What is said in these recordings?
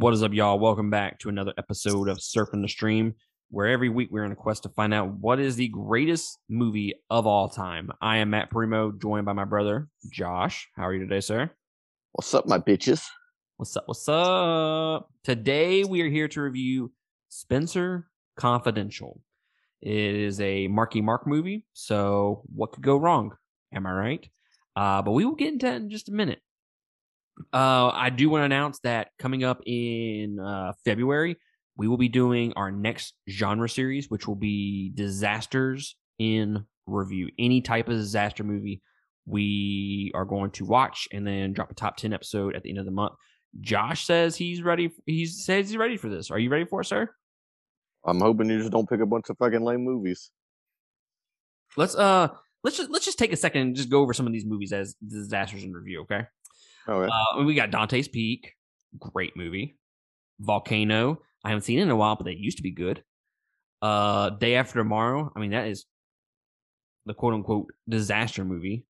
What is up, y'all? Welcome back to another episode of Surfing the Stream, where every week we're on a quest to find out what is the greatest movie of all time. I am Matt Primo, joined by my brother, Josh. How are you today, sir? What's up, my bitches? What's up? What's up? Today we are here to review Spenser Confidential. It is a Marky Mark movie, so what could go wrong? Am I right? Uh, but we will get into that in just a minute. Uh, I do want to announce that coming up in uh, February, we will be doing our next genre series, which will be disasters in review. Any type of disaster movie we are going to watch and then drop a top 10 episode at the end of the month. Josh says he's ready. He says he's ready for this. Are you ready for it, sir? I'm hoping you just don't pick a bunch of fucking lame movies. Let's uh let's just let's just take a second and just go over some of these movies as disasters in review, okay? All right. Uh, we got Dante's Peak, great movie. Volcano, I haven't seen it in a while, but they used to be good. Uh, Day After Tomorrow, I mean that is the quote unquote disaster movie.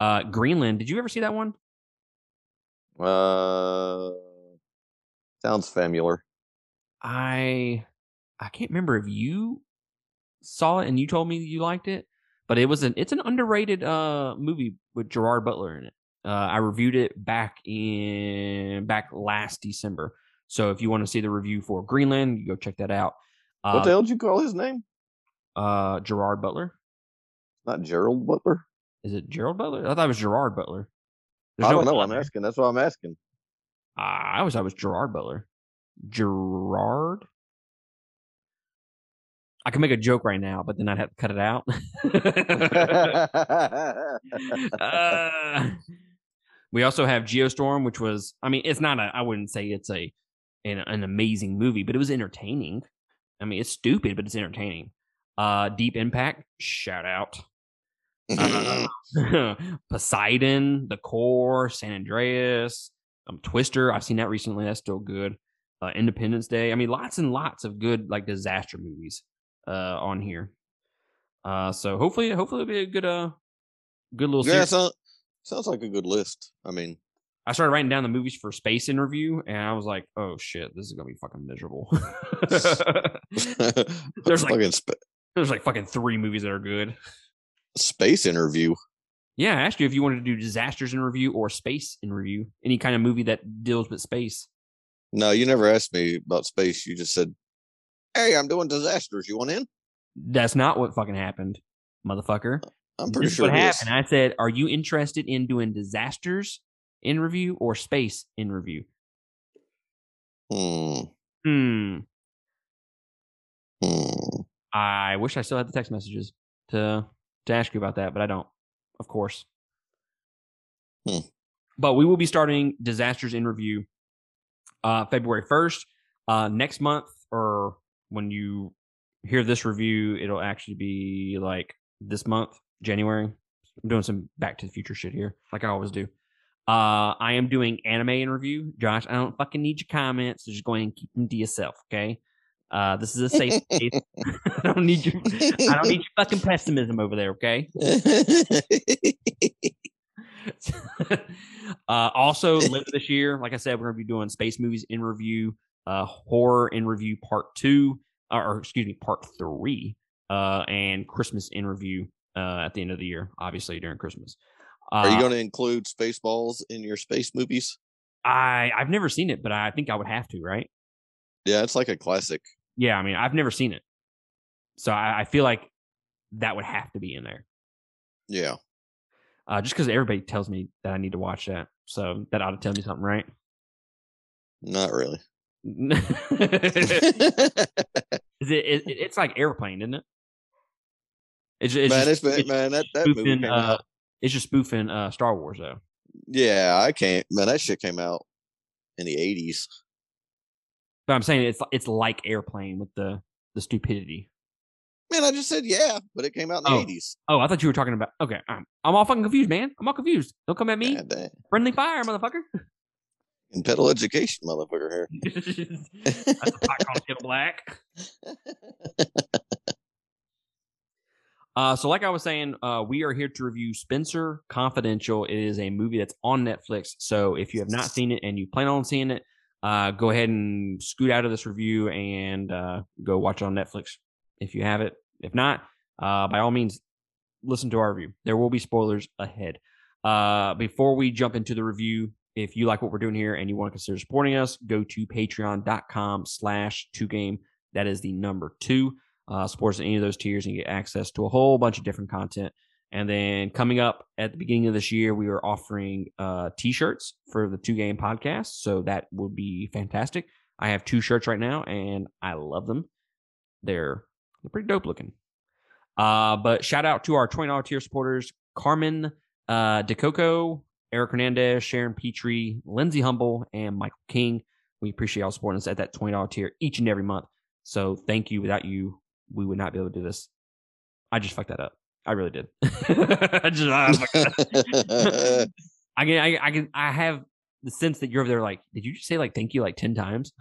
Uh, Greenland, did you ever see that one? Uh, sounds familiar. I I can't remember if you saw it and you told me you liked it, but it was an it's an underrated uh movie with Gerard Butler in it. Uh, I reviewed it back in back last December. So if you want to see the review for Greenland, you go check that out. Uh, what the hell did you call his name? Uh, Gerard Butler. Not Gerald Butler. Is it Gerald Butler? I thought it was Gerard Butler. I don't know. I'm asking. That's what I'm asking. Uh, I always thought it was Gerard Butler. Gerard. I can make a joke right now, but then I'd have to cut it out. uh, we also have Geostorm, which was, I mean, it's not a, I wouldn't say it's a, an, an amazing movie, but it was entertaining. I mean, it's stupid, but it's entertaining. Uh, Deep Impact, shout out. Uh, Poseidon, The Core, San Andreas, um, Twister. I've seen that recently. That's still good. Uh, Independence Day. I mean, lots and lots of good like disaster movies uh, on here. Uh, so hopefully, hopefully it'll be a good uh, good little. yeah, series. sounds sounds like a good list. I mean, I started writing down the movies for space Interview, and I was like, "Oh shit, this is gonna be fucking miserable." there's like- fucking sp- There's like fucking three movies that are good. space interview. Yeah, I asked you if you wanted to do disasters in review or space in review, any kind of movie that deals with space. No, you never asked me about space. You just said, "Hey, I'm doing disasters. You want in?" That's not what fucking happened, motherfucker. I'm pretty this sure what happened. I said, "Are you interested in doing disasters in review or space in review?" Hmm. Hmm. Hmm. I wish I still had the text messages to to ask you about that, but I don't. Of course. Hmm. But we will be starting disasters in review uh February 1st. Uh next month or when you hear this review, it'll actually be like this month, January. I'm doing some back to the future shit here, like I always do. Uh I am doing anime in review. Josh, I don't fucking need your comments. So just go ahead and keep them to yourself, okay? Uh this is a safe space. I don't need your I don't need your fucking pessimism over there, okay? uh, also, later this year, like I said, we're going to be doing space movies in review, uh, horror in review part two, or, or excuse me, part three, uh, and Christmas in review uh, at the end of the year, obviously during Christmas. Uh, Are you going to include Spaceballs in your space movies? I I've never seen it, but I think I would have to, right? Yeah, it's like a classic. Yeah, I mean, I've never seen it, so I, I feel like that would have to be in there. Yeah. Uh, just because everybody tells me that I need to watch that, so that ought to tell me something, right? Not really. Is it, it? It's like airplane, isn't it? It's, it's man, just, it's, it's man, that, that movie spoofing. came Uh, it's just spoofing uh, Star Wars, though. Yeah, I can't. Man, that shit came out in the eighties. But I'm saying it's it's like airplane with the the stupidity. Man, I just said yeah, but it came out in the Oh. eighties. Oh, I thought you were talking about. Okay, I'm, I'm all fucking confused, man. I'm all confused. Don't come at me. God. Friendly fire, motherfucker. In pedal education, motherfucker here. That's a pot called Black. Uh, so, like I was saying, uh, we are here to review Spenser Confidential. It is a movie that's on Netflix. So, if you have not seen it and you plan on seeing it, uh, go ahead and scoot out of this review and uh, go watch it on Netflix if you have it. If not, uh, by all means, listen to our review. There will be spoilers ahead. Uh, before we jump into the review, if you like what we're doing here and you want to consider supporting us, go to patreon.com slash two game. That is the number two. Uh, supports in any of those tiers and get access to a whole bunch of different content. And then coming up at the beginning of this year, we are offering uh, t-shirts for the two game podcast. So that would be fantastic. I have two shirts right now and I love them. They're, they're pretty dope looking. Uh, but shout out to our $20 tier supporters, Carmen uh, DeCoco, Eric Hernandez, Sharon Petrie, Lindsay Humble, and Michael King. We appreciate y'all supporting us at that $20 tier each and every month. So thank you. Without you, we would not be able to do this. I just fucked that up. I really did. I just I, I can I, I can I have the sense that you're over there like, did you just say like thank you like 10 times?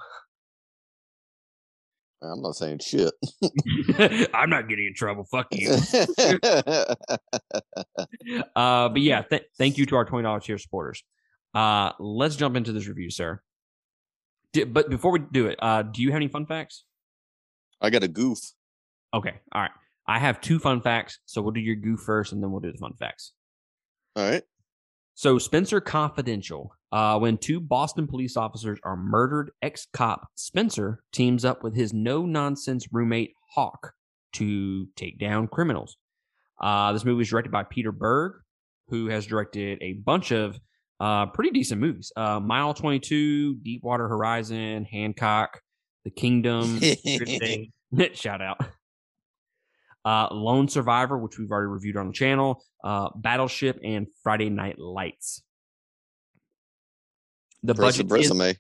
I'm not saying shit. I'm not getting in trouble. Fuck you. uh, but yeah, th- thank you to our twenty dollars tier supporters. Uh, let's jump into this review, sir. D- but before we do it, uh, do you have any fun facts? I got a goof. Okay, all right. I have two fun facts, so we'll do your goof first, and then we'll do the fun facts. All right. So, Spenser Confidential. Uh, when two Boston police officers are murdered, ex cop Spenser teams up with his no nonsense roommate Hawk to take down criminals. Uh, this movie is directed by Peter Berg, who has directed a bunch of uh, pretty decent movies uh, Mile 22, Deepwater Horizon, Hancock, The Kingdom, shout out. Uh, Lone Survivor, which we've already reviewed on the channel, uh, Battleship, and Friday Night Lights. The budget resume. Is,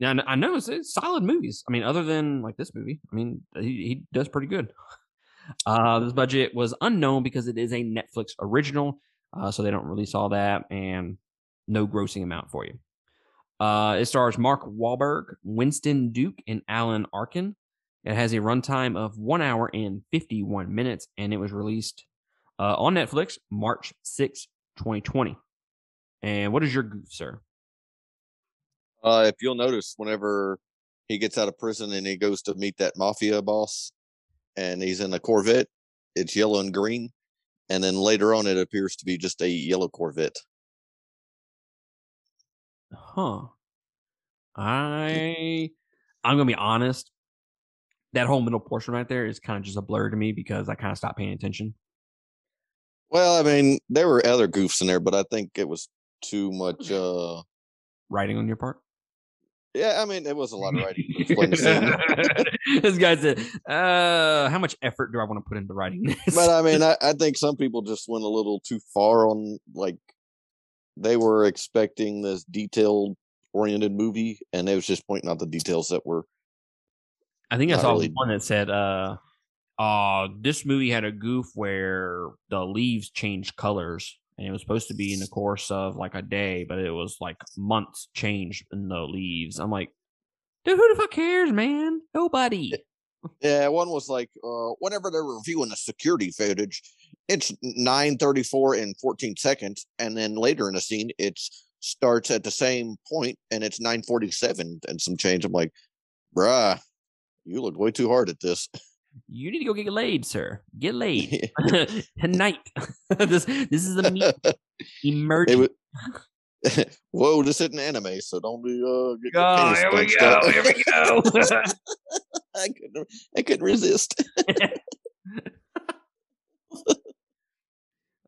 yeah, I know it's, it's, solid movies. I mean, other than like this movie, I mean, he, he does pretty good. Uh, this budget was unknown because it is a Netflix original, uh, so they don't release all that and no grossing amount for you. Uh, it stars Mark Wahlberg, Winston Duke, and Alan Arkin. It has a runtime of one hour and 51 minutes, and it was released uh, on Netflix March 6, 2020. And what is your goof, sir? Uh, if you'll notice, whenever he gets out of prison and he goes to meet that mafia boss, and he's in a Corvette, it's yellow and green, and then later on, it appears to be just a yellow Corvette. Huh. I I'm gonna be honest. That whole middle portion right there is kind of just a blur to me because I kind of stopped paying attention. Well, I mean, there were other goofs in there, but I think it was too much uh writing on your part. Yeah, I mean, it was a lot of writing. this guy said, uh, "How much effort do I want to put into writing this?" But I mean, I, I think some people just went a little too far on like they were expecting this detailed oriented movie, and it was just pointing out the details that were. I think I saw really... one that said, "Uh, uh, this movie had a goof where the leaves changed colors." and it was supposed to be in the course of like a day, but it was like months changed in the leaves. I'm like, dude, who the fuck cares, man? Nobody. Yeah, one was like, uh, whenever they're reviewing the security footage, it's 934 and 14 seconds. And then later in the scene, it starts at the same point and it's 947 and some change. I'm like, bruh, you look way too hard at this. You need to go get laid, sir. Get laid tonight. this this is a meet emerging. Whoa, this isn't anime, so don't be uh. Get oh, here we go. Up. Here we go. I couldn't. I couldn't resist.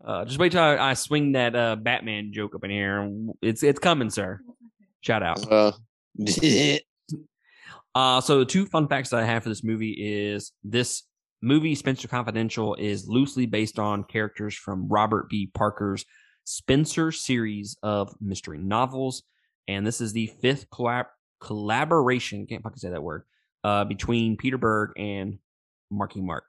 uh, just wait till I, I swing that uh, Batman joke up in here. It's it's coming, sir. Shout out. Uh, uh, so the two fun facts that I have for this movie is this movie, Spenser Confidential, is loosely based on characters from Robert B. Parker's Spenser series of mystery novels, and this is the fifth collab- collaboration. Can't fucking say that word. Uh, between Peter Berg and Marky Mark.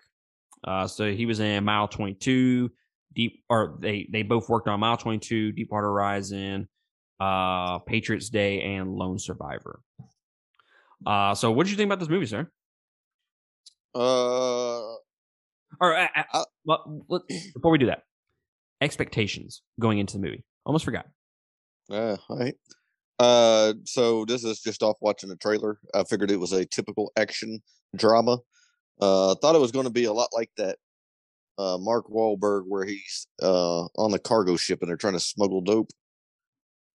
Uh, so he was in Mile Twenty Two, Deep, or they they both worked on Mile Twenty Two, Deepwater Horizon, uh, Patriots Day, and Lone Survivor. Uh, so what did you think about this movie, sir? Uh, or uh, uh, well, before we do that, expectations going into the movie. Almost forgot. Uh, all right. Uh, so this is just off watching the trailer. I figured it was a typical action drama. Uh, thought it was going to be a lot like that. Uh, Mark Wahlberg, where he's uh on the cargo ship and they're trying to smuggle dope.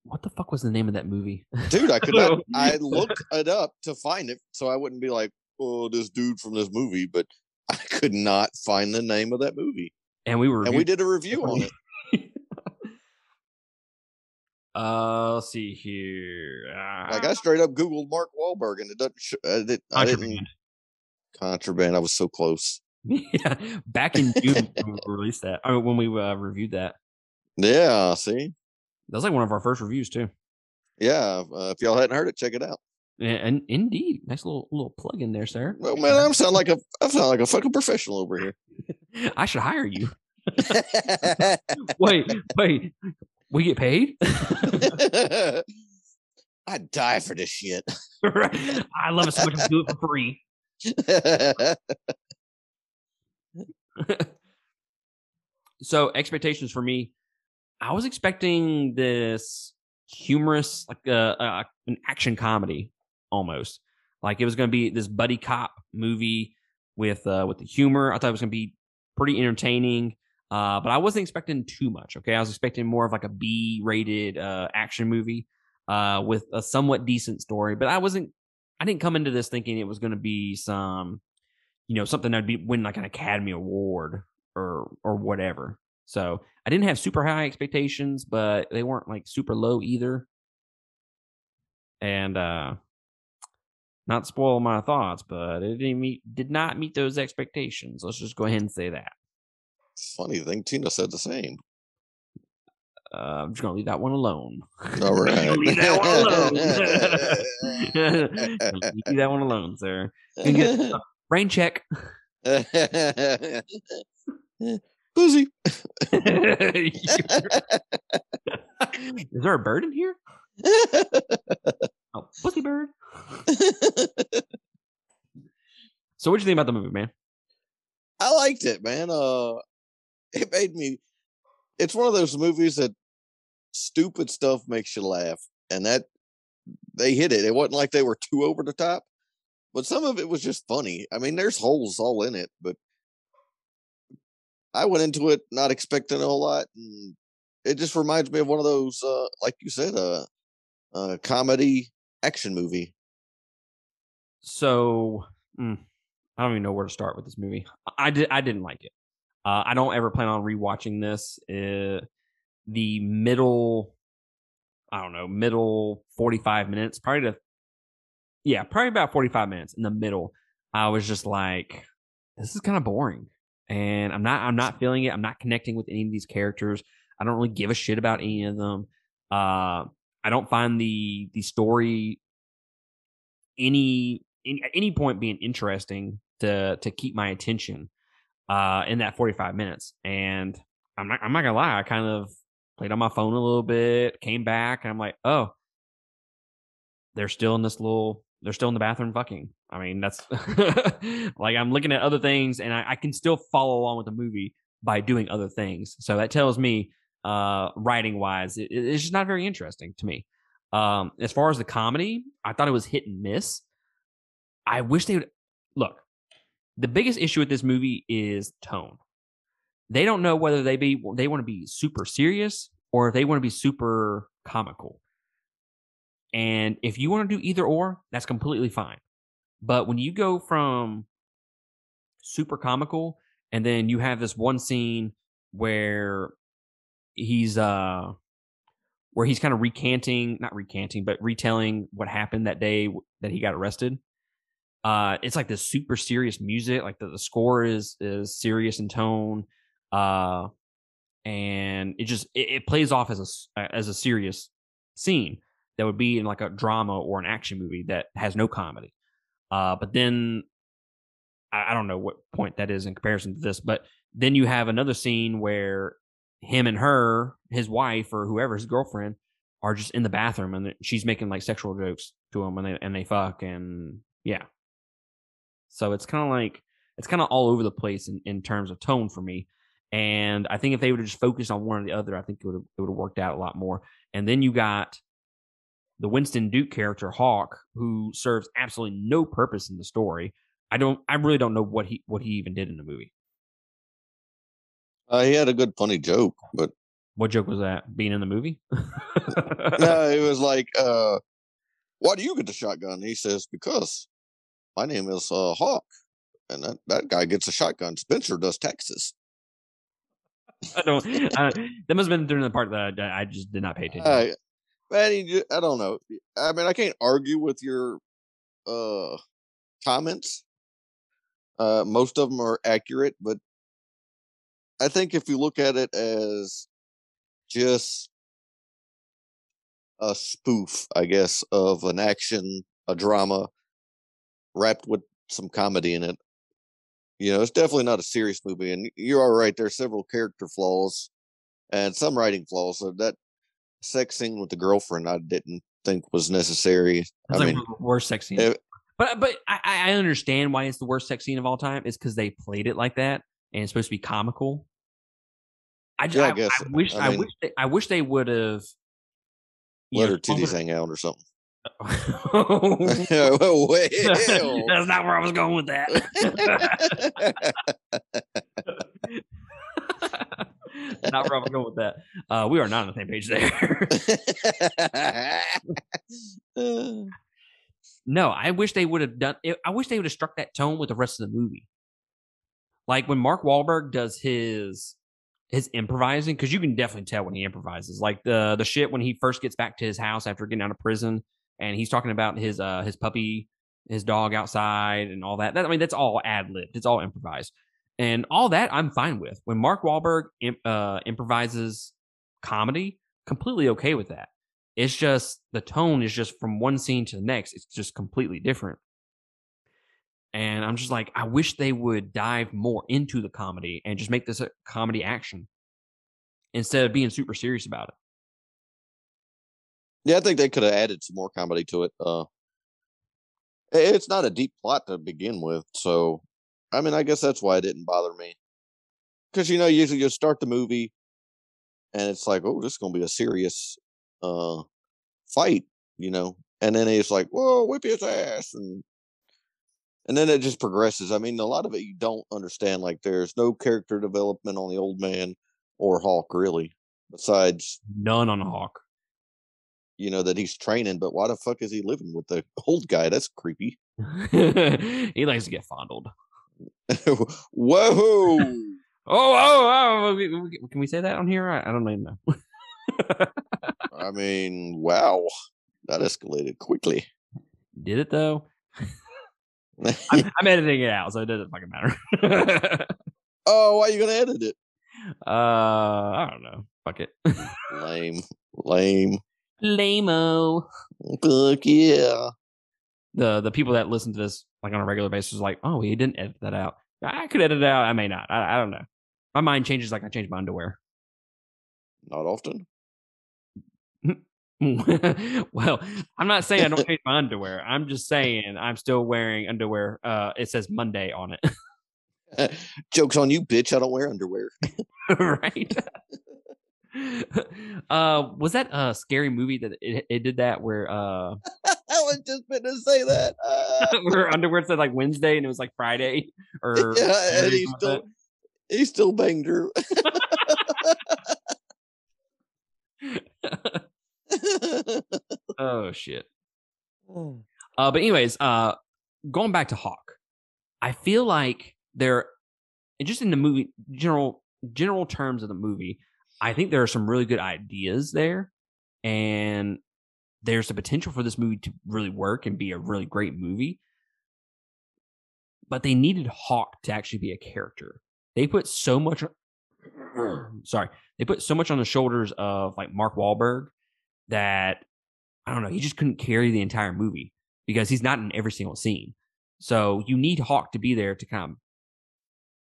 What the fuck was the name of that movie? Dude, I could not. I looked it up to find it, so I wouldn't be like, "Oh, this dude from this movie," but I could not find the name of that movie. and we were And we did a review on it. uh, let's see here. Like Uh, I straight up Googled Mark Wahlberg, and it doesn't. Sh- I, did, I didn't Contraband. contraband. I was so close. yeah, back in June when we released that. I mean, when we uh, reviewed that, Yeah, see, that was like one of our first reviews too. yeah. Uh, if y'all hadn't heard it, check it out. And, and indeed, nice little little plug in there, sir. Well, man, I'm sound like a I sound like a fucking professional over here. I should hire you. Wait, wait, we get paid? I'd die for this shit. I love it so much. I do it for free. so expectations for me, I was expecting this humorous, like uh, uh, an action comedy almost. Like it was going to be this buddy cop movie with uh, with the humor. I thought it was going to be pretty entertaining, uh, but I wasn't expecting too much. Okay, I was expecting more of like a B rated uh, action movie uh, with a somewhat decent story. But I wasn't. I didn't come into this thinking it was going to be some, you know, something that'd be win like an Academy Award or or whatever. So I didn't have super high expectations, but they weren't like super low either. And uh not spoil my thoughts, but it didn't meet did not meet those expectations. Let's just go ahead and say that. Funny thing, Tina said the same. Uh, I'm just gonna leave that one alone. All right. leave that one alone. leave that one alone, sir. You get- Rain check. Pussy. Is there a bird in here? Oh, pussy bird. So what'd you think about the movie, man? I liked it, man. Uh, it made me. It's one of those movies that stupid stuff makes you laugh, and that they hit it. It wasn't like they were too over the top, but some of it was just funny. I mean, there's holes all in it, but I went into it not expecting a whole lot, and it just reminds me of one of those, uh, like you said, a uh, uh, comedy action movie. So mm, I don't even know where to start with this movie. I- did I didn't like it. Uh, I don't ever plan on rewatching this. Uh, the middle, I don't know, middle forty five minutes, probably the yeah, probably about forty five minutes in the middle. I was just like, this is kind of boring, and I'm not I'm not feeling it. I'm not connecting with any of these characters. I don't really give a shit about any of them. Uh, I don't find the the story any, any at any point being interesting to to keep my attention uh in that 45 minutes and i'm not i'm not gonna lie i kind of played on my phone a little bit came back and i'm like oh they're still in this little they're still in the bathroom fucking. I mean that's like i'm looking at other things and I, I can still follow along with the movie by doing other things. So that tells me uh writing wise it, it's just not very interesting to me. Um as far as the comedy i thought it was hit and miss. I wish they would look the biggest issue with this movie is tone. They don't know whether they be they want to be super serious or if they want to be super comical and if you want to do either or that's completely fine. But when you go from super comical and then you have this one scene where he's uh where he's kind of recanting not recanting but retelling what happened that day that he got arrested uh it's like this super serious music like the, the score is is serious in tone uh and it just it, it plays off as a as a serious scene that would be in like a drama or an action movie that has no comedy uh but then I, I don't know what point that is in comparison to this but then you have another scene where him and her his wife or whoever his girlfriend are just in the bathroom and she's making like sexual jokes to him and they and they fuck and yeah so it's kind of like it's kind of all over the place in, in terms of tone for me. And I think if they would have just focused on one or the other, I think it would have it would have worked out a lot more. And then you got the Winston Duke character Hawk, who serves absolutely no purpose in the story. I don't. I really don't know what he what he even did in the movie. Uh, he had a good funny joke, but What joke was that? Being in the movie? no, it was like, uh, "Why do you get the shotgun?" He says, "Because my name is uh, Hawk, and that, that guy gets a shotgun. Spenser does Texas." I don't. I, that must have been during the part that I, I just did not pay attention. I don't know. I mean, I can't argue with your uh comments. Uh, most of them are accurate, but I think if you look at it as just a spoof, I guess, of an action, a drama wrapped with some comedy in it, you know, it's definitely not a serious movie. And you are right, there's several character flaws and some writing flaws. So that sex scene with the girlfriend, I didn't think was necessary. That's I like mean, the worst sex scene. but but I, I understand why it's the worst sex scene of all time. It's because they played it like that, and it's supposed to be comical. I just Yeah, I I. I wish I mean- wish they, I wish they would have. let her titties hang out or something. That's well, not where I was going with that. not where I'm going with that. Uh, we are not on the same page there. no, I wish they would have done. I wish they would have struck that tone with the rest of the movie. Like when Mark Wahlberg does his his improvising, because you can definitely tell when he improvises. Like the the shit when he first gets back to his house after getting out of prison, and he's talking about his uh his puppy, his dog outside, and all that. that I mean, that's all ad libbed. It's all improvised, and all that I'm fine with. When Mark Wahlberg im- uh, improvises comedy, completely okay with that. It's just the tone is just from one scene to the next. It's just completely different. And I'm just like, I wish they would dive more into the comedy and just make this a comedy action instead of being super serious about it. yeah, I think they could have added some more comedy to it. Uh, it's not a deep plot to begin with, so I mean, I guess that's why it didn't bother me. Because you know, usually you start the movie, and it's like, oh, this is gonna be a serious uh fight, you know, and then it's like, whoa, whip his ass, and and then it just progresses. I mean, a lot of it you don't understand. Like, there's no character development on the old man or Hawk, really, besides None on Hawk. you know that he's training. But why the fuck is he living with the old guy? That's creepy. he likes to get fondled. Whoa! Oh, oh, oh. we- Can we say that on here? I, I don't even know. I mean, wow, that escalated quickly. Did it though? I'm, I'm editing it out, so it doesn't fucking matter. oh, why are you gonna edit it? uh, I don't know. Fuck it. Lame, lame. Lameo. Fuck yeah. The the people that listen to this like on a regular basis like, oh, he didn't edit that out. I could edit it out. I may not. I, I don't know. My mind changes like I change my underwear. Not often. well, I'm not saying I don't change my underwear. I'm just saying I'm still wearing underwear. Uh, it says Monday on it. Jokes on you, bitch. I don't wear underwear. right? uh, was that a scary movie that it, it did that where uh I was just gonna say that. Uh, where underwear said like Wednesday and it was like Friday or yeah, and he still he still banged her. oh shit. Uh, but anyways, uh, going back to Hawk, I feel like they're just in the movie general general terms of the movie. I think there are some really good ideas there, and there's the potential for this movie to really work and be a really great movie. But they needed Hawk to actually be a character. They put so much. sorry, they put so much on the shoulders of like Mark Wahlberg that I don't know. He just couldn't carry the entire movie because he's not in every single scene. So you need Hawk to be there to kind of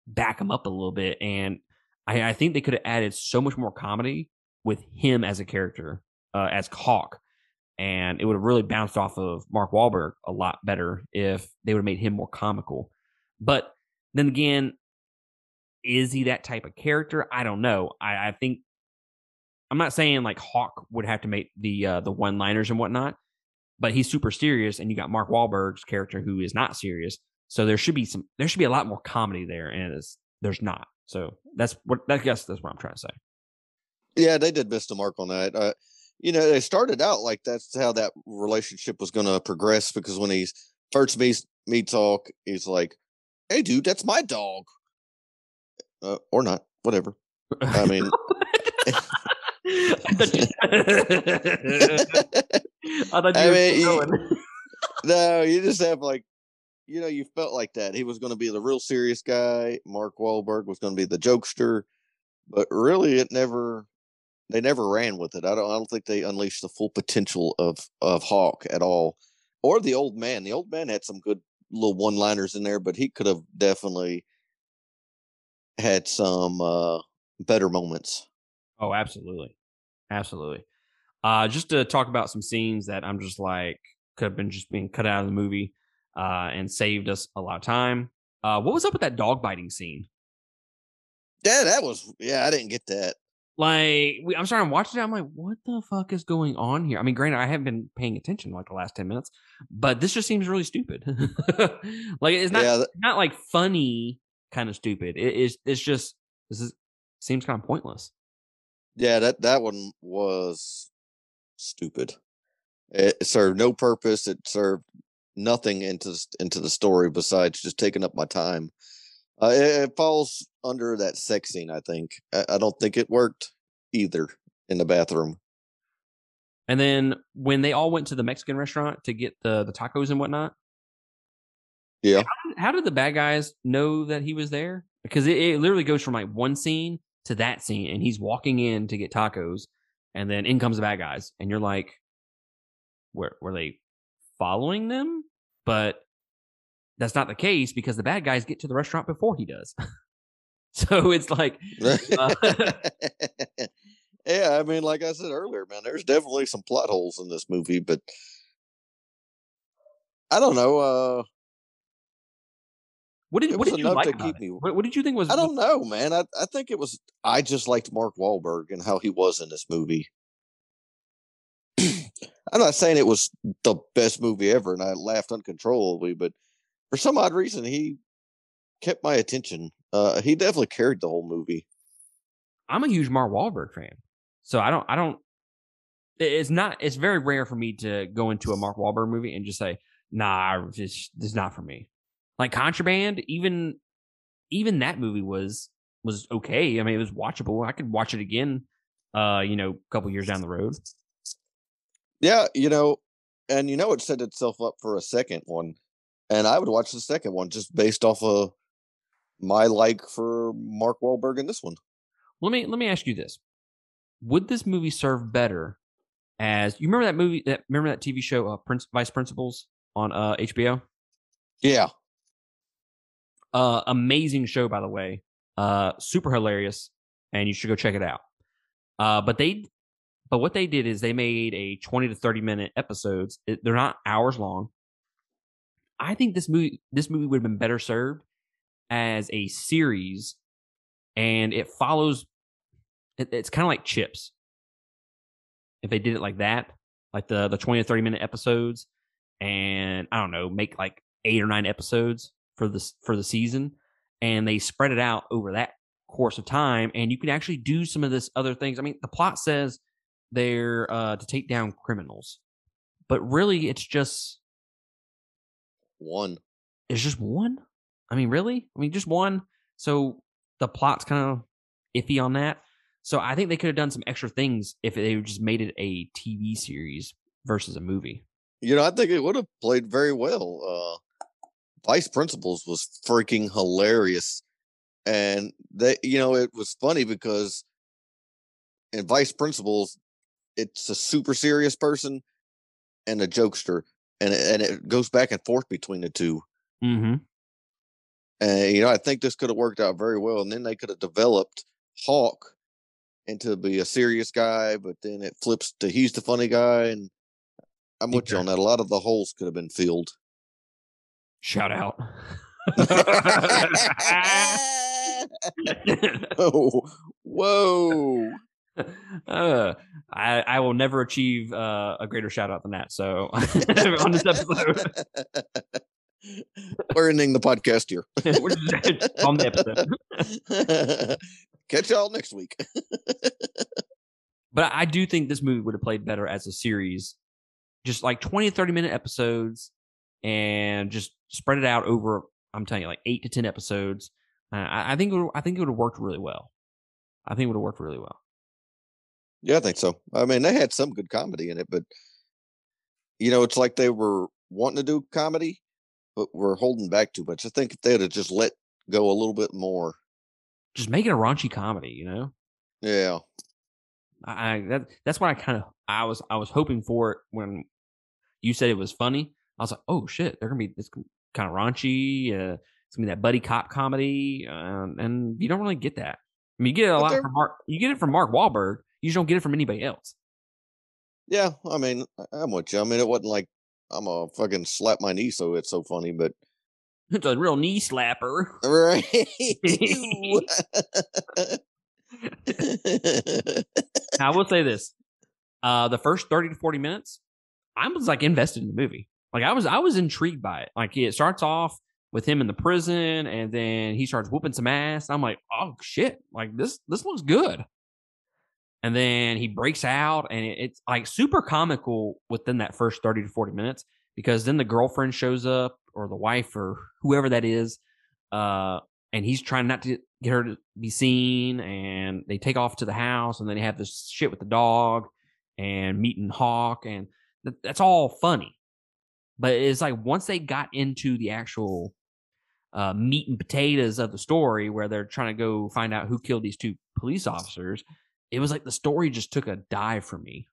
back him up a little bit. And I, I think they could have added so much more comedy with him as a character, uh, as Hawk. And it would have really bounced off of Mark Wahlberg a lot better if they would have made him more comical. But then again, is he that type of character? I don't know. I, I think I'm not saying like Hawk would have to make the uh, the one liners and whatnot, but he's super serious, and you got Mark Wahlberg's character who is not serious. So there should be some, there should be a lot more comedy there, and there's not. So that's what I guess that's what I'm trying to say. Yeah, they did miss the mark on that. Uh, you know, they started out like that's how that relationship was going to progress because when he's first meets me talk, he's like, "Hey, dude, that's my dog," uh, or not, whatever. I mean, I thought you, I thought you I were mean, you- going. no, you just have like, you know, you felt like that. He was going to be the real serious guy. Mark Wahlberg was going to be the jokester, but really, it never. They never ran with it. I don't. I don't think they unleashed the full potential of of Hawk at all, or the old man. The old man had some good little one liners in there, but he could have definitely had some uh better moments. Oh, absolutely, absolutely. Uh, just to talk about some scenes that I'm just like could have been just being cut out of the movie, uh, and saved us a lot of time. Uh, what was up with that dog biting scene? Yeah, that was. Yeah, I didn't get that. Like, we, I'm sorry, I'm watching it. I'm like, what the fuck is going on here? I mean, granted, I haven't been paying attention like the last ten minutes, but this just seems really stupid. like, it's not yeah, th- not like funny kind of stupid. It is. It's just this is seems kind of pointless. yeah. That that one was stupid. It served no purpose. It served nothing into into the story besides just taking up my time. Uh, it, it falls under that sex scene. I think. I, I don't think it worked either in the bathroom. And then when they all went to the Mexican restaurant to get the the tacos and whatnot, Yeah. how did the bad guys know that he was there? Because it, it literally goes from like one scene to that scene, and he's walking in to get tacos, and then in comes the bad guys, and you're like, where were they following them? But that's not the case because the bad guys get to the restaurant before he does. so it's like, uh, yeah, I mean, like I said earlier, man, there's definitely some plot holes in this movie, but I don't know. Uh, what did what did you like to about keep it? me- What, what did you think was? I don't know, man. I, I think it was. I just liked Mark Wahlberg and how he was in this movie. I'm not saying it was the best movie ever, and I laughed uncontrollably, but for some odd reason, he kept my attention. Uh, he definitely carried the whole movie. I'm a huge Mark Wahlberg fan, so I don't I don't. It's not. It's very rare for me to go into a Mark Wahlberg movie and just say, "Nah, this, is not for me." Like Contraband, even even that movie was was okay. I mean, it was watchable. I could watch it again. Uh, you know, a couple years down the road. Yeah, you know, and you know, it set itself up for a second one, and I would watch the second one just based off of my like for Mark Wahlberg in this one. Let me let me ask you this: Would this movie serve better as you remember that movie? That remember that TV show, uh, Prince Vice Principals on uh HBO? Yeah, Uh, amazing show, by the way. Uh, super hilarious, and you should go check it out. Uh, but they, but what they did is they made a twenty to thirty minute episodes. It, they're not hours long. I think this movie, this movie would have been better served as a series, and it follows. It, it's kind of like Chips. If they did it like that, like the the twenty to thirty minute episodes, and I don't know, make like eight or nine episodes for this for the season and they spread it out over that course of time and you can actually do some of this other things i mean the plot says they're uh to take down criminals. But really it's just one. it's just one? I mean really? I mean just one? So the plot's kind of iffy on that. So i think they could have done some extra things if they just made it a tv series versus a movie. You know, I think it would have played very well. Uh, Vice Principals was freaking hilarious, and they, you know, it was funny because in Vice Principals, it's a super serious person and a jokester, and it, and it goes back and forth between the two. mm-hmm And you know, I think this could have worked out very well. And then they could have developed Hawk into be a serious guy, but then it flips to he's the funny guy. And I'm with you on that. A lot of the holes could have been filled. shout out oh, whoa! uh, I, I will never achieve uh, a greater shout out than that. So on this episode, We're ending the podcast here. we're just on the episode. Catch y'all next week. But I do think this movie would have played better as a series, just like 20 30 minute episodes and just spread it out over, I'm telling you, like eight to 10 episodes. Uh, I, I think it would, I think it would have worked really well. I think it would have worked really well. Yeah, I think so. I mean, they had some good comedy in it, but you know, it's like they were wanting to do comedy, but were holding back too much. I think if they'd have just let go a little bit more. Just make it a raunchy comedy, you know? Yeah. I I- that that's what I kind of I was I was hoping for it when you said it was funny. I was like, oh shit, they're gonna be this kind of raunchy. Uh, it's gonna be that buddy cop comedy, um, and you don't really get that. I mean, you get it a But lot from Mark. You get it from Mark Wahlberg. You just don't get it from anybody else. Yeah. I mean, I'm with you. I mean, it wasn't like I'm a fucking slap my knee, so it's so funny, but It's a real knee slapper. right. Now, I will say this: uh, the first thirty to forty minutes, I was like invested in the movie. Like I was, I was intrigued by it. Like it starts off with him in the prison, and then he starts whooping some ass. I'm like, oh shit! Like this, this looks good. And then he breaks out, and it- it's like super comical within that first thirty to forty minutes because then the girlfriend shows up or the wife or whoever that is, uh, and he's trying not to get her to be seen and they take off to the house and then they have this shit with the dog and meeting hawk and th- that's all funny. But it's like once they got into the actual uh, meat and potatoes of the story where they're trying to go find out who killed these two police officers it was like the story just took a dive for me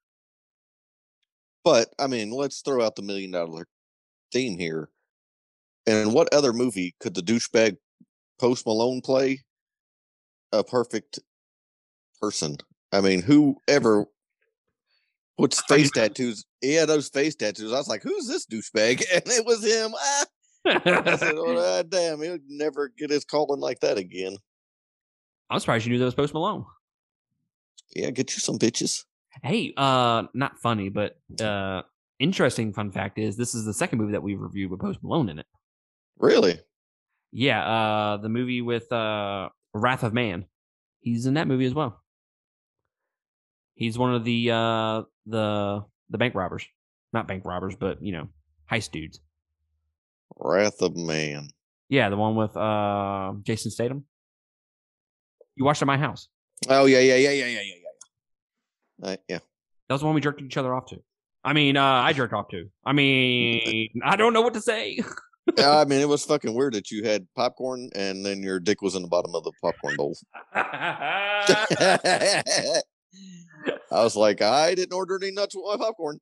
but I mean, let's throw out the million dollar theme here. And what other movie could the douchebag Post Malone play a perfect person? I mean, whoever puts face tattoos, yeah, those face tattoos. I was like, who's this douchebag? And it was him. Ah. I said, oh, damn, he'll never get his calling like that again. i'm surprised you knew that was post malone Yeah, get you some bitches. Hey, uh, not funny, but uh, interesting fun fact is this is the second movie that we've reviewed with Post Malone in it. Really? Yeah, uh, the movie with uh, Wrath of Man. He's in that movie as well. He's one of the uh, the the bank robbers, not bank robbers, but you know, heist dudes. Wrath of Man. Yeah, the one with uh, Jason Statham. You watched at my house. Oh yeah, yeah, yeah, yeah, yeah, yeah. Uh, yeah. That was the one we jerked each other off to. I mean, uh, I jerked off to. I mean, I don't know what to say. Yeah, I mean, it was fucking weird that you had popcorn and then your dick was in the bottom of the popcorn bowl. I was like, I didn't order any nuts with my popcorn.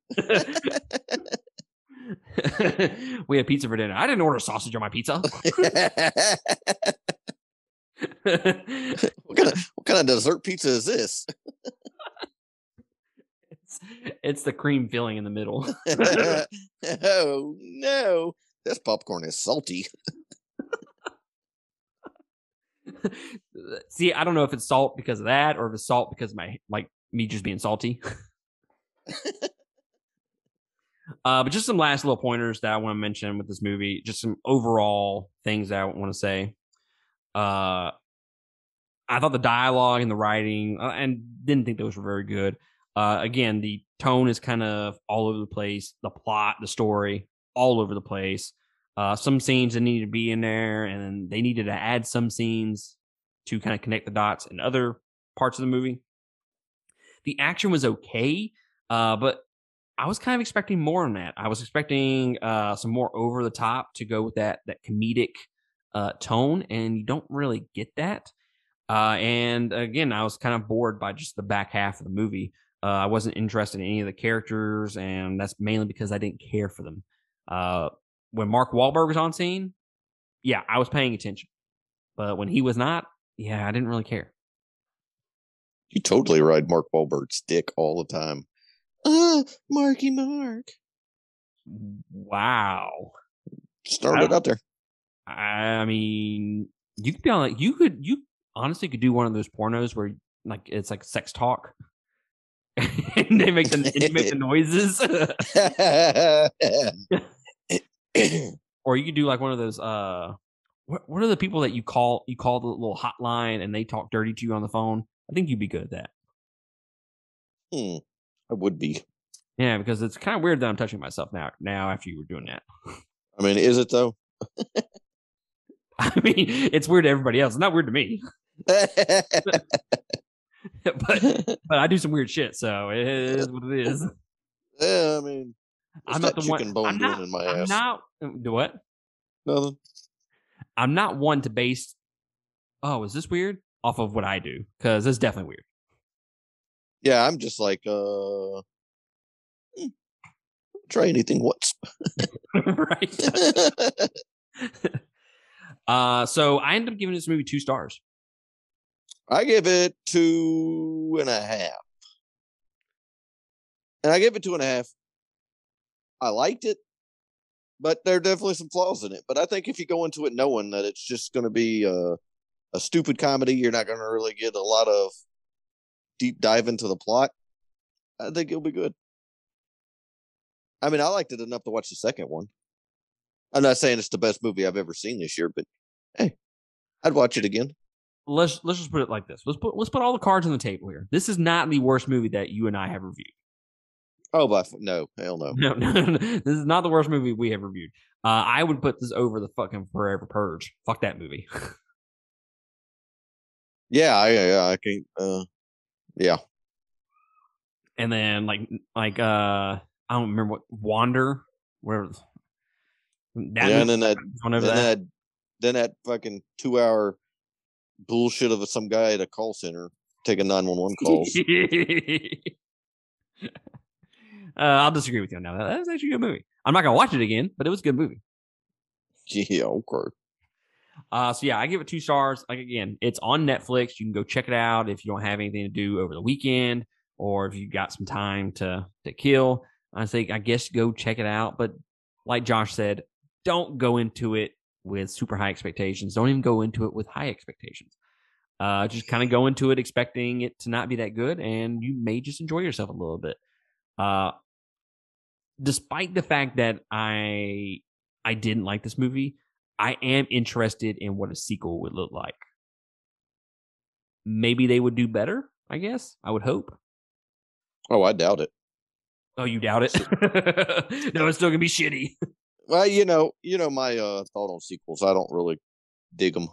we had pizza for dinner. I didn't order sausage on my pizza. what kind of what kind of dessert pizza is this? It's, the cream filling in the middle. oh no, this popcorn is salty. See, I don't know if it's salt because of that or if it's salt because of my like me just being salty. uh, but just some last little pointers that I want to mention with this movie. Just some overall things that I want to say. Uh, I thought the dialogue and the writing, uh, and didn't think those were very good. Uh, again, the tone is kind of all over the place. The plot, the story, all over the place. Uh, some scenes that needed to be in there, and they needed to add some scenes to kind of connect the dots in other parts of the movie. The action was okay, uh, but I was kind of expecting more on that. I was expecting uh, some more over the top to go with that that comedic uh, tone, and you don't really get that. Uh, and again, I was kind of bored by just the back half of the movie. Uh, I wasn't interested in any of the characters, and that's mainly because I didn't care for them. Uh, when Mark Wahlberg was on scene, yeah, I was paying attention. But when he was not, yeah, I didn't really care. You totally ride Mark Wahlberg's dick all the time. Ah, Marky Mark. Wow. Started out there. I mean, you could be on like you could you honestly could do one of those pornos where like it's like sex talk and they make the and you make the noises. or you could do like one of those uh what, what are the people that you call you call the little hotline and they talk dirty to you on the phone? I think you'd be good at that. hmm, I would be. Yeah, because it's kind of weird that I'm touching myself now. Now after you were doing that, I mean, is it though? I mean, it's weird to everybody else. It's not weird to me, but but I do some weird shit, so it is what it is. yeah, I mean, I'm not the one. bone I'm doing not. in my I'm ass? not. Do what? Nothing. I'm not one to base. Oh, is this weird? Off of what I do, because it's definitely weird. Yeah, I'm just like, uh, hmm, try anything once. right. uh, so I ended up giving this movie two stars. I give it two and a half. And I give it two and a half. I liked it, but there are definitely some flaws in it. But I think if you go into it knowing that it's just going to be a, a stupid comedy, you're not going to really get a lot of deep dive into the plot. I think it'll be good. I mean, I liked it enough to watch the second one. I'm not saying it's the best movie I've ever seen this year, but hey, I'd watch it again. Let's let's just put it like this. Let's put let's put all the cards on the table here. This is not the worst movie that you and I have reviewed. Oh, but no, hell no. No, no, no, this is not the worst movie we have reviewed. Uh, I would put this over the fucking Forever Purge. Fuck that movie. Yeah, I, I, I can't. Uh, yeah, and then like like uh I don't remember what Wander, whatever. That yeah, and then that, then that. that, then that fucking two-hour bullshit of some guy at a call center taking nine one one calls. uh, I'll disagree with you on that. That was actually a good movie. I'm not gonna watch it again, but it was a good movie. yeah, okay. Uh, so yeah, I give it two stars. Like again, it's on Netflix. You can go check it out if you don't have anything to do over the weekend, or if you got some time to to kill. I think I guess go check it out. But like Josh said, don't go into it with super high expectations. Don't even go into it with high expectations. Uh, just kind of go into it expecting it to not be that good, and you may just enjoy yourself a little bit. Uh, despite the fact that I I didn't like this movie, I am interested in what a sequel would look like. Maybe they would do better. I guess I would hope. Oh, I doubt it. Oh, you doubt it? no, it's still gonna be shitty. Well, you know, you know my uh, thought on sequels. I don't really dig them.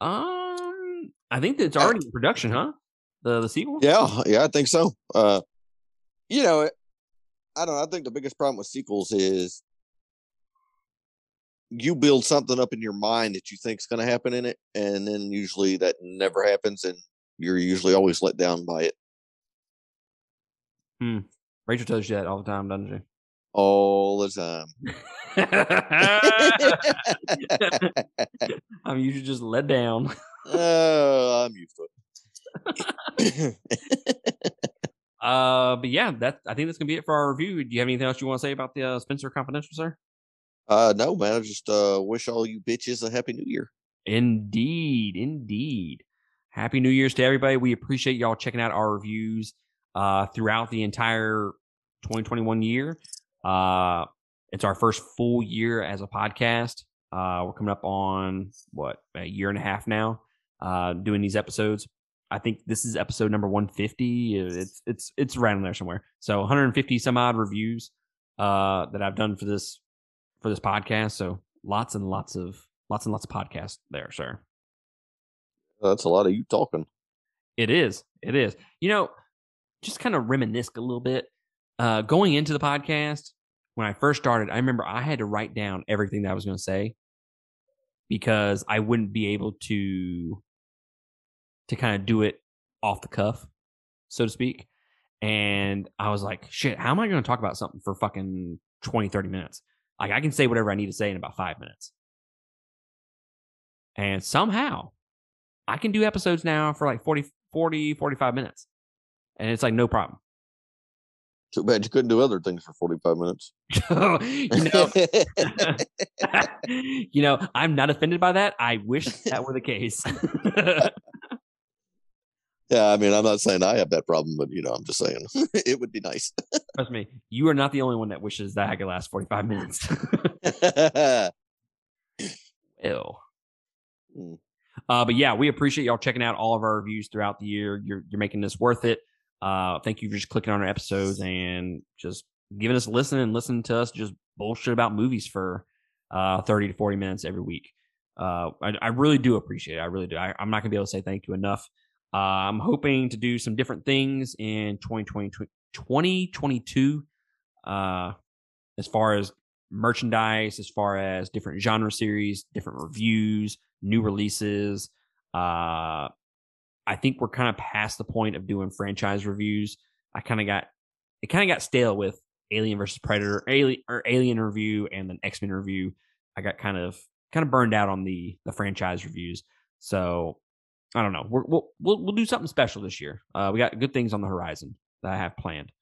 Um, I think it's already in production, huh? The the sequel. Yeah, yeah, I think so. Uh, you know, I don't. know. I think the biggest problem with sequels is you build something up in your mind that you think is going to happen in it, and then usually that never happens, and you're usually always let down by it Rachel tells you that all the time, doesn't she? all the time. I'm usually just let down. Oh, I'm used to it. Uh, but yeah, that I think that's gonna be it for our review. Do you have anything else you want to say about the uh, Spenser Confidential, sir? uh, no, man. I just uh, wish all you bitches a happy new year. Indeed, indeed. Happy New Year's to everybody. We appreciate y'all checking out our reviews uh, throughout the entire 2021 year. Uh, it's our first full year as a podcast. Uh, we're coming up on what a year and a half now uh, doing these episodes. I think this is episode number 150. It's it's it's around there somewhere. So 150 some odd reviews uh, that I've done for this for this podcast. So lots and lots of lots and lots of podcasts there, sir. That's a lot of you talking. It is. It is. You know, just kind of reminisce a little bit. Uh, going into the podcast, when I first started, I remember I had to write down everything that I was going to say because I wouldn't be able to to kind of do it off the cuff, so to speak. And I was like, shit, how am I going to talk about something for fucking 20, 30 minutes? Like, I can say whatever I need to say in about five minutes. And somehow I can do episodes now for like 40, 40, 45 minutes. And it's like no problem. Too bad you couldn't do other things for 45 minutes. you know, you know, I'm not offended by that. I wish that were the case. Yeah, I mean, I'm not saying I have that problem, but you know, I'm just saying it would be nice. Trust me, you are not the only one that wishes that I could last 45 minutes. Ew. Mm. Uh, but yeah, we appreciate y'all checking out all of our reviews throughout the year. You're you're making this worth it. Uh, thank you for just clicking on our episodes and just giving us a listen and listening to us just bullshit about movies for uh, 30 to 40 minutes every week. Uh, I, I really do appreciate it. I really do. I, I'm not gonna be able to say thank you enough. Uh, I'm hoping to do some different things in 2020, 2022 uh, as far as merchandise, as far as different genre series, different reviews, new releases. Uh, I think we're kind of past the point of doing franchise reviews. I kind of got it kind of got stale with Alien versus Predator, Alien or Alien review, and then X Men review. I got kind of kind of burned out on the the franchise reviews. So I don't know. We're, we'll we'll we'll do something special this year. Uh, we got good things on the horizon that I have planned.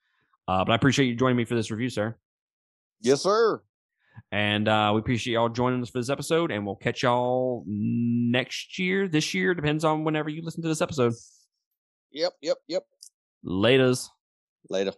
Uh, but I appreciate you joining me for this review, sir. Yes, sir. And uh, we appreciate y'all joining us for this episode, and we'll catch y'all next year, this year, depends on whenever you listen to this episode. Yep, yep, yep. Laters. Later.